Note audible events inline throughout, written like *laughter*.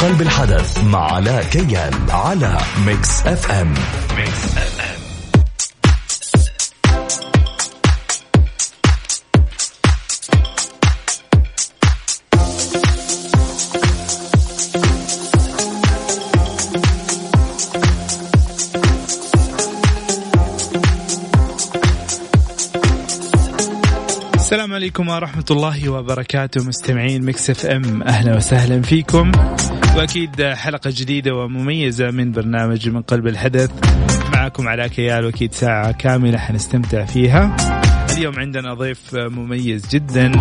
قلب الحدث مع علاء كيال على ميكس اف ام ميكس اف ام السلام عليكم ورحمة الله وبركاته مستمعين مكس إف إم أهلا وسهلا فيكم. وأكيد حلقة جديدة ومميزة من برنامج من قلب الحدث. معكم على كيال وأكيد ساعة كاملة حنستمتع فيها. اليوم عندنا ضيف مميز جدا.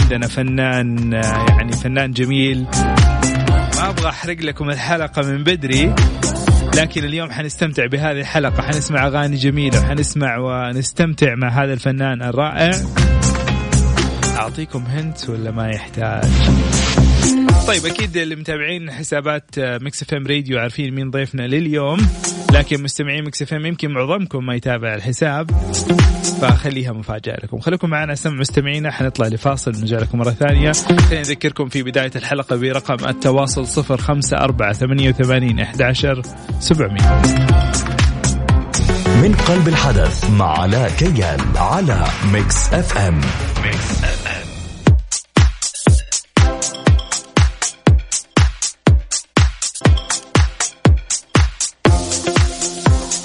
عندنا فنان يعني فنان جميل. ما أبغى أحرق لكم الحلقة من بدري لكن اليوم حنستمتع بهذه الحلقة. حنسمع أغاني جميلة وحنسمع ونستمتع مع هذا الفنان الرائع. أعطيكم hint ولا ما يحتاج؟ طيب أكيد اللي متابعين حسابات مكس إف إم راديو عارفين مين ضيفنا لليوم لكن مستمعين مكس إف إم يمكن معظمكم ما يتابع الحساب فخليها مفاجأة لكم. خليكم معنا سمع مستمعينا حنطلع لفاصل نرجع لكم مرة ثانية. خلينا نذكركم في بداية الحلقة برقم التواصل 054 88 11 700 من قلب الحدث مع علاء كيال على ميكس أف أم. ميكس أف أم.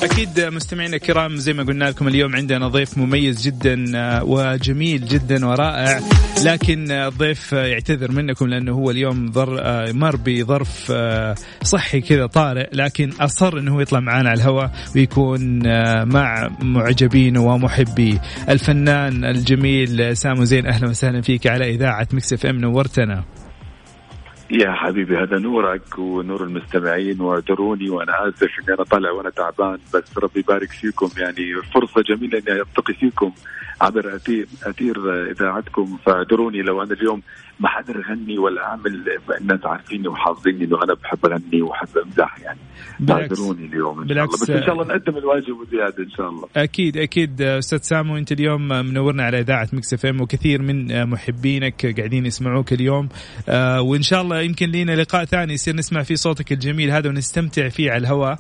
أكيد مستمعينا الكرام زي ما قلنا لكم اليوم عندنا ضيف مميز جدا آه، وجميل جدا ورائع. لكن الضيف يعتذر منكم لأنه هو اليوم ضر آه، مر بظرف آه، صحي كذا طارئ. لكن أصر إنه هو يطلع معنا على الهواء ويكون مع معجبين ومحبي. الفنان الجميل سامو زين أهلا وسهلا فيك على إذاعة مكس إف إم نورتنا. يا حبيبي هذا نورك ونور المستمعين واعذروني وأنا آسف إني أنا طالع وأنا تعبان بس ربي يبارك فيكم. يعني فرصة جميلة إني ألتقي فيكم عبر اثير أثير إذاعتكم. فاعذروني لو أنا اليوم ما حقدر أغني ولا أعمل الناس عارفيني وحافظيني إنه أنا بحب أغني وحب أمزح يعني. اعذروني اليوم إن بالعكس شاء الله. بس إن شاء الله نقدم الواجب وزيادة إن شاء الله. أكيد أكيد. أستاذ سامو أنت اليوم منورنا على إذاعة مكس إف إم وكثير من محبينك قاعدين يسمعوك اليوم. آه، وإن شاء الله يمكن لينا لقاء ثاني يصير نسمع فيه صوتك الجميل هذا ونستمتع فيه على الهواء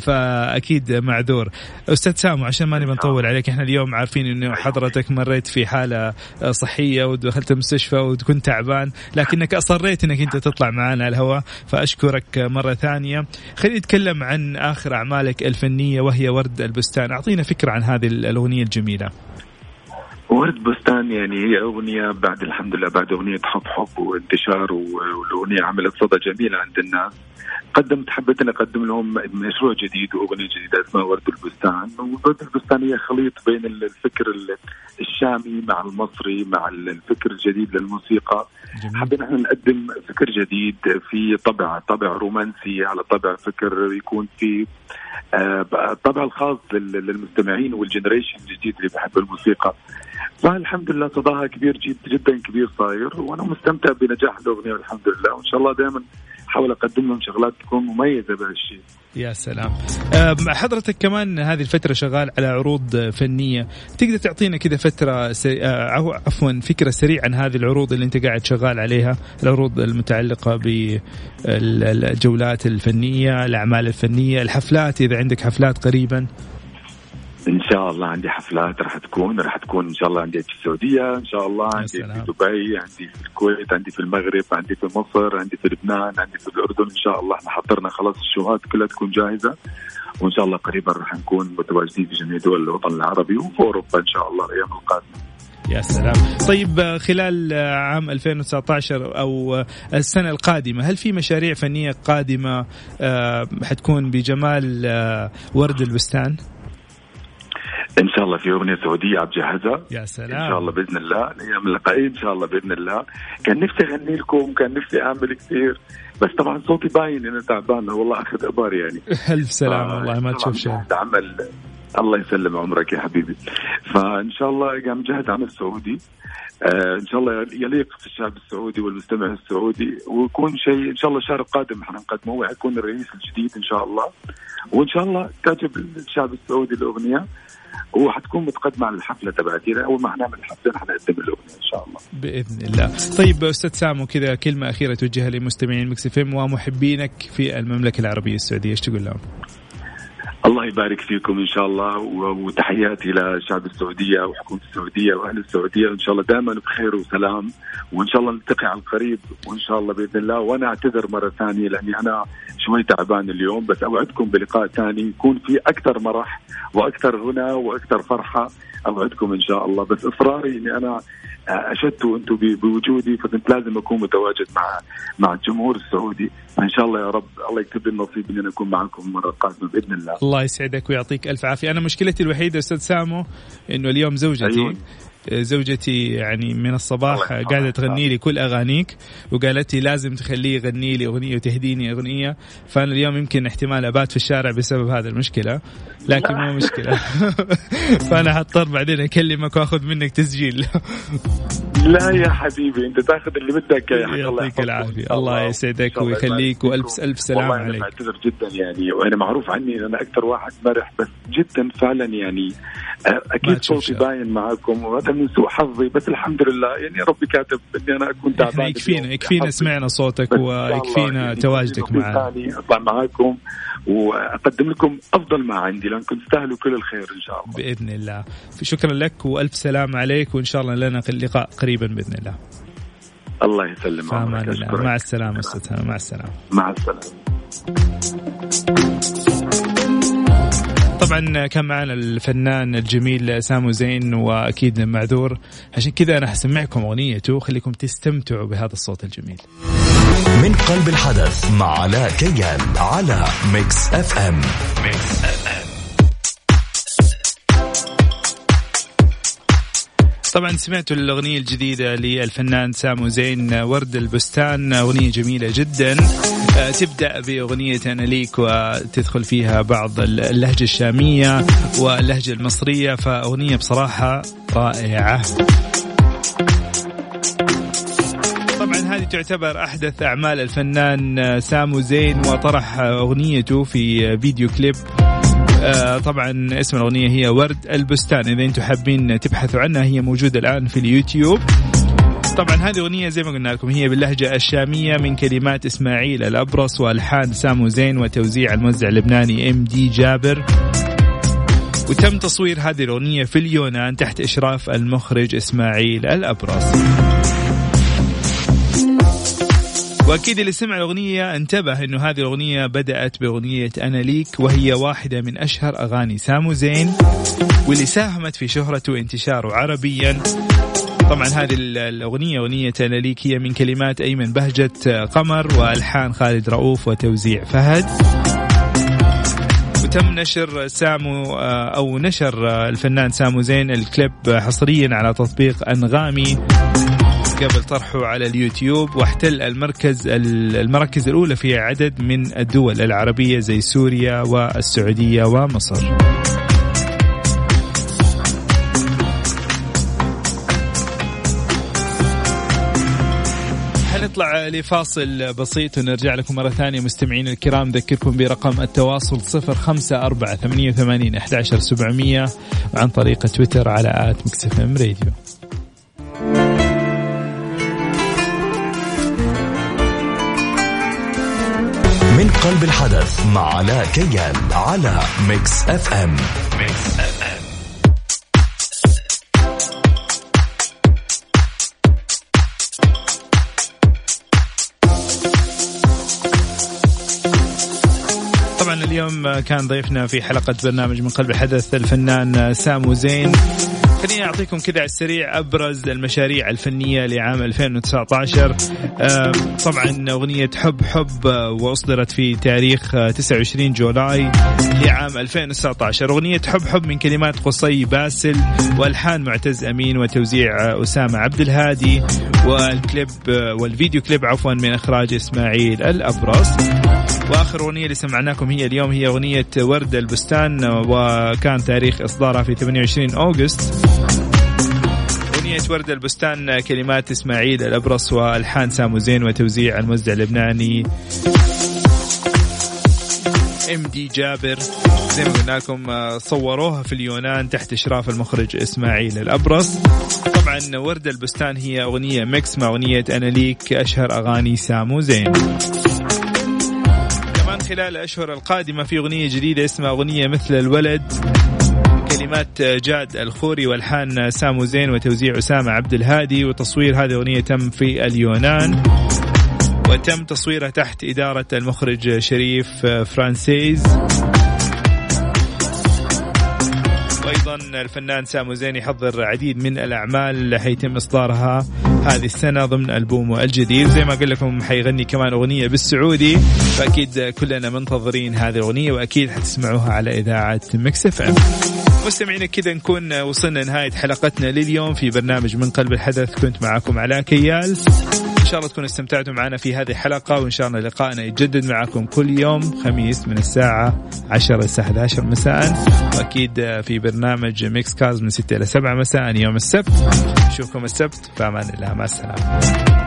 فأكيد معذور أستاذ سامو عشان ما نبي نطول عليك إحنا اليوم عارفين إنه حضرتك مريت في حالة صحية ودخلت المستشفى وكنت تعبان لكنك أصريت إنك أنت تطلع معنا على الهواء فأشكرك مرة ثانية. خلينا نتكلم عن آخر أعمالك الفنية وهي ورد البستان. أعطينا فكرة عن هذه الأغنية الجميلة. ورد بستان يعني هي أغنية بعد الحمد لله بعد أغنية حب حب وانتشار والأغنية عملت صدى جميل عند الناس. قدمت حبيت أن أقدم لهم مشروع جديد وأغنية جديدة اسمها ورد البستان. وورد البستان هي خليط بين الفكر الشامي مع المصري مع الفكر الجديد للموسيقى. حبينا إحنا نقدم فكر جديد في طبع طبع رومانسي على طبع فكر يكون في الطبع آه، الخاص للمستمعين والجنريشن الجديد اللي بحب الموسيقى. فالحمد لله صداها كبير جد جدا كبير صاير وأنا مستمتع بنجاح الأغنية والحمد لله. وإن شاء الله دائما احاول أقدم لهم شغلات تكون مميزة بهالشيء يا سلام. حضرتك كمان هذه الفترة شغال على عروض فنية. تقدر تعطينا كذا فترة سري... آه، عفوا فكرة سريعة عن هذه العروض اللي أنت قاعد شغال عليها؟ العروض المتعلقة بالجولات الفنية الأعمال الفنية الحفلات إذا عندك حفلات قريبا. إن شاء الله عندي حفلات راح تكون راح تكون إن شاء الله عندي في السعودية إن شاء الله عندي في دبي عندي في الكويت عندي في المغرب عندي في مصر عندي في لبنان عندي في الأردن إن شاء الله إحنا حضرنا خلاص الشوهات كلها تكون جاهزة وإن شاء الله قريبا راح نكون متواجدين في جميع دول الوطن العربي وفي أوروبا إن شاء الله الأيام القادمة. يا سلام. طيب خلال عام 2019 أو السنة القادمة هل في مشاريع فنية قادمة آه، حتكون بجمال آه، ورد البستان؟ إن شاء الله في أغنية سعودية عم جهزها يا سلام إن شاء الله بإذن الله الأيام اللقائية إن شاء الله بإذن الله. كان نفسي أغني لكم كان نفسي أعمل كثير. بس طبعا صوتي باين انه تعبان. والله أخذ إبار يعني. ألف سلامة. والله ما تشوف شيء. عمل الله يسلم عمرك يا حبيبي. فإن شاء الله قام جهد عن السعودي آه إن شاء الله يليق في الشعب السعودي والمستمع السعودي. ويكون شيء إن شاء الله الشهر القادم إحنا نقدمه ويكون الرئيس الجديد إن شاء الله. وإن شاء الله تعجب الشعب السعودي الأغنية. وحتكون متقدمة على الحفلة تبعتي اول ما حنعمل الحفلة حنقدم الأغنية إن شاء الله. بإذن الله. طيب أستاذ سامو كذا كلمة أخيرة توجهها لمستمعين مكس ومحبينك في المملكة العربية السعودية. إيش تقول لهم؟ الله يبارك فيكم إن شاء الله وتحياتي لشعب السعودية وحكومة السعودية وأهل السعودية. إن شاء الله دائما بخير وسلام وإن شاء الله نلتقي على القريب وإن شاء الله بإذن الله. وأنا أعتذر مرة ثانية لأني أنا شوي تعبان اليوم بس أوعدكم بلقاء ثاني يكون في أكثر مرح وأكثر هنا وأكثر فرحة. أوعدكم إن شاء الله. بس إصراري إني أنا أشدتوا أنتم بوجودي فكنت لازم أكون متواجد مع مع الجمهور السعودي. فإن شاء الله يا رب الله يكتب لي النصيب إني أكون معكم المرة القادمة بإذن الله. الله يسعدك ويعطيك ألف عافية. أنا مشكلتي الوحيدة أستاذ سامو إنه اليوم زوجتي. أيوة. زوجتي يعني من الصباح قاعدة تغني لي كل أغانيك وقالت لي لازم تخليه يغني لي أغنية وتهديني أغنية. فأنا اليوم يمكن احتمال أبات في الشارع بسبب هذا المشكلة لكن مو مشكلة. *laughs* فأنا حضطر بعدين أكلمك وأخذ منك تسجيل. لا يا حبيبي أنت تأخذ اللي بدك يا حبيبي يعطيك العافية. الله يسعدك ويخليك. والف ألف سلام والله عليك. أنا بعتذر جدا يعني وأنا معروف عني أنا أكثر واحد مرح بس جدا فعلا يعني أكيد صوتي باين معكم وهذا من سوء حظي بس الحمد لله. يعني ربي كاتب إني أنا أكون تعبان يكفينا يكفينا سمعنا صوتك ويكفينا يعني تواجدك معنا. أطلع معاكم وأقدم لكم أفضل ما عندي لانكم تستاهلوا كل الخير إن شاء الله. بإذن الله. شكرا لك وألف سلام عليك وإن شاء الله لنا لقاء قريبا بإذن الله. الله يسلم مع السلامة أستاذ مع السلامة. مع السلامة. طبعا كان معنا الفنان الجميل سامو زين وأكيد معذور. عشان كذا أنا حسمعكم أغنيته خليكم تستمتعوا بهذا الصوت الجميل. من قلب الحدث مع علاء كيال على ميكس اف ام ميكس اف طبعا سمعتوا الأغنية الجديدة للفنان سامو زين ورد البستان. أغنية جميلة جدا. آه، تبدأ بأغنية أنا ليك وتدخل فيها بعض اللهجة الشامية واللهجة المصرية فأغنية بصراحة رائعة. هذه تعتبر أحدث أعمال الفنان سامو زين وطرح أغنيته في فيديو كليب. آه، طبعا اسم الأغنية هي ورد البستان. إذا أنتم حابين تبحثوا عنها هي موجودة الآن في اليوتيوب. طبعا هذه أغنية زي ما قلنا لكم هي باللهجة الشامية من كلمات إسماعيل الأبرص والحان سامو زين وتوزيع الموزع اللبناني إم دي جابر. وتم تصوير هذه الأغنية في اليونان تحت إشراف المخرج إسماعيل الأبرص. وأكيد اللي سمع الأغنية انتبه إنه هذه الأغنية بدأت بأغنية أنا ليك وهي واحدة من أشهر أغاني سامو زين واللي ساهمت في شهرته وانتشاره عربيا. طبعا هذه الأغنية أغنية أنا ليك هي من كلمات أيمن بهجة قمر وألحان خالد رؤوف وتوزيع فهد. وتم نشر سامو أو نشر الفنان سامو زين الكليب حصريا على تطبيق أنغامي. قبل طرحه على اليوتيوب واحتل المركز المراكز الأولى في عدد من الدول العربية زي سوريا والسعودية ومصر. نطلع لفاصل بسيط ونرجع لكم مرة ثانية. مستمعين الكرام ذكركم برقم التواصل صفر خمسة أربعة ثمانية وثمانين أحد عشر سبعمية عن طريق تويتر على at Mix FM Radio. قلب الحدث مع علاء كيال على Mix FM. Mix FM طبعا اليوم كان ضيفنا في حلقة برنامج من قلب الحدث الفنان سامو زين. خليني أعطيكم كذا على السريع أبرز المشاريع الفنية لعام 2019 طبعا أغنية حب حب آه، وأصدرت في تاريخ 29 July لعام 2019 أغنية حب حب من كلمات قصي باسل وألحان معتز أمين وتوزيع أسامة عبد الهادي والكليب آه، والفيديو كليب عفوا من إخراج إسماعيل الابرص وآخر أغنية اللي سمعناكم هي اليوم هي أغنية ورد البستان وكان تاريخ إصدارها في 28 August. أغنية ورد البستان كلمات إسماعيل الأبرص وألحان سامو زين وتوزيع الموزع اللبناني. MD جابر زي ما قلنا لكم صوروها في اليونان تحت إشراف المخرج إسماعيل الأبرص. طبعا ورد البستان هي أغنية mix مع أغنية أنا ليك أشهر أغاني سامو زين. كمان خلال الأشهر القادمة في أغنية جديدة اسمها أغنية مثل الولد. كلمات جاد الخوري والحان سامو زين وتوزيع أسامة عبد الهادي وتصوير هذه الأغنية تم في اليونان. وتم تصويرها تحت إدارة المخرج شريف فرانسيز. وأيضا الفنان سامو زين يحضر عديد من الأعمال اللي حيتم إصدارها هذه السنة ضمن ألبومه الجديد. زي ما قلت لكم حيغني كمان أغنية بالسعودي. فأكيد كلنا منتظرين هذه الأغنية وأكيد حتسمعوها على إذاعة Mix FM. مستمعينا كذا نكون وصلنا نهايه حلقتنا لليوم في برنامج من قلب الحدث. كنت معكم علاء كيال. إن شاء الله تكونوا استمتعتوا معنا في هذه الحلقة وإن شاء الله لقائنا يتجدد معكم كل يوم خميس من الساعة 10 للساعه 11 مساء. وأكيد في برنامج Mix Cars من 6 إلى 7 مساء يوم السبت. نشوفكم السبت فأمان الله مع السلامة.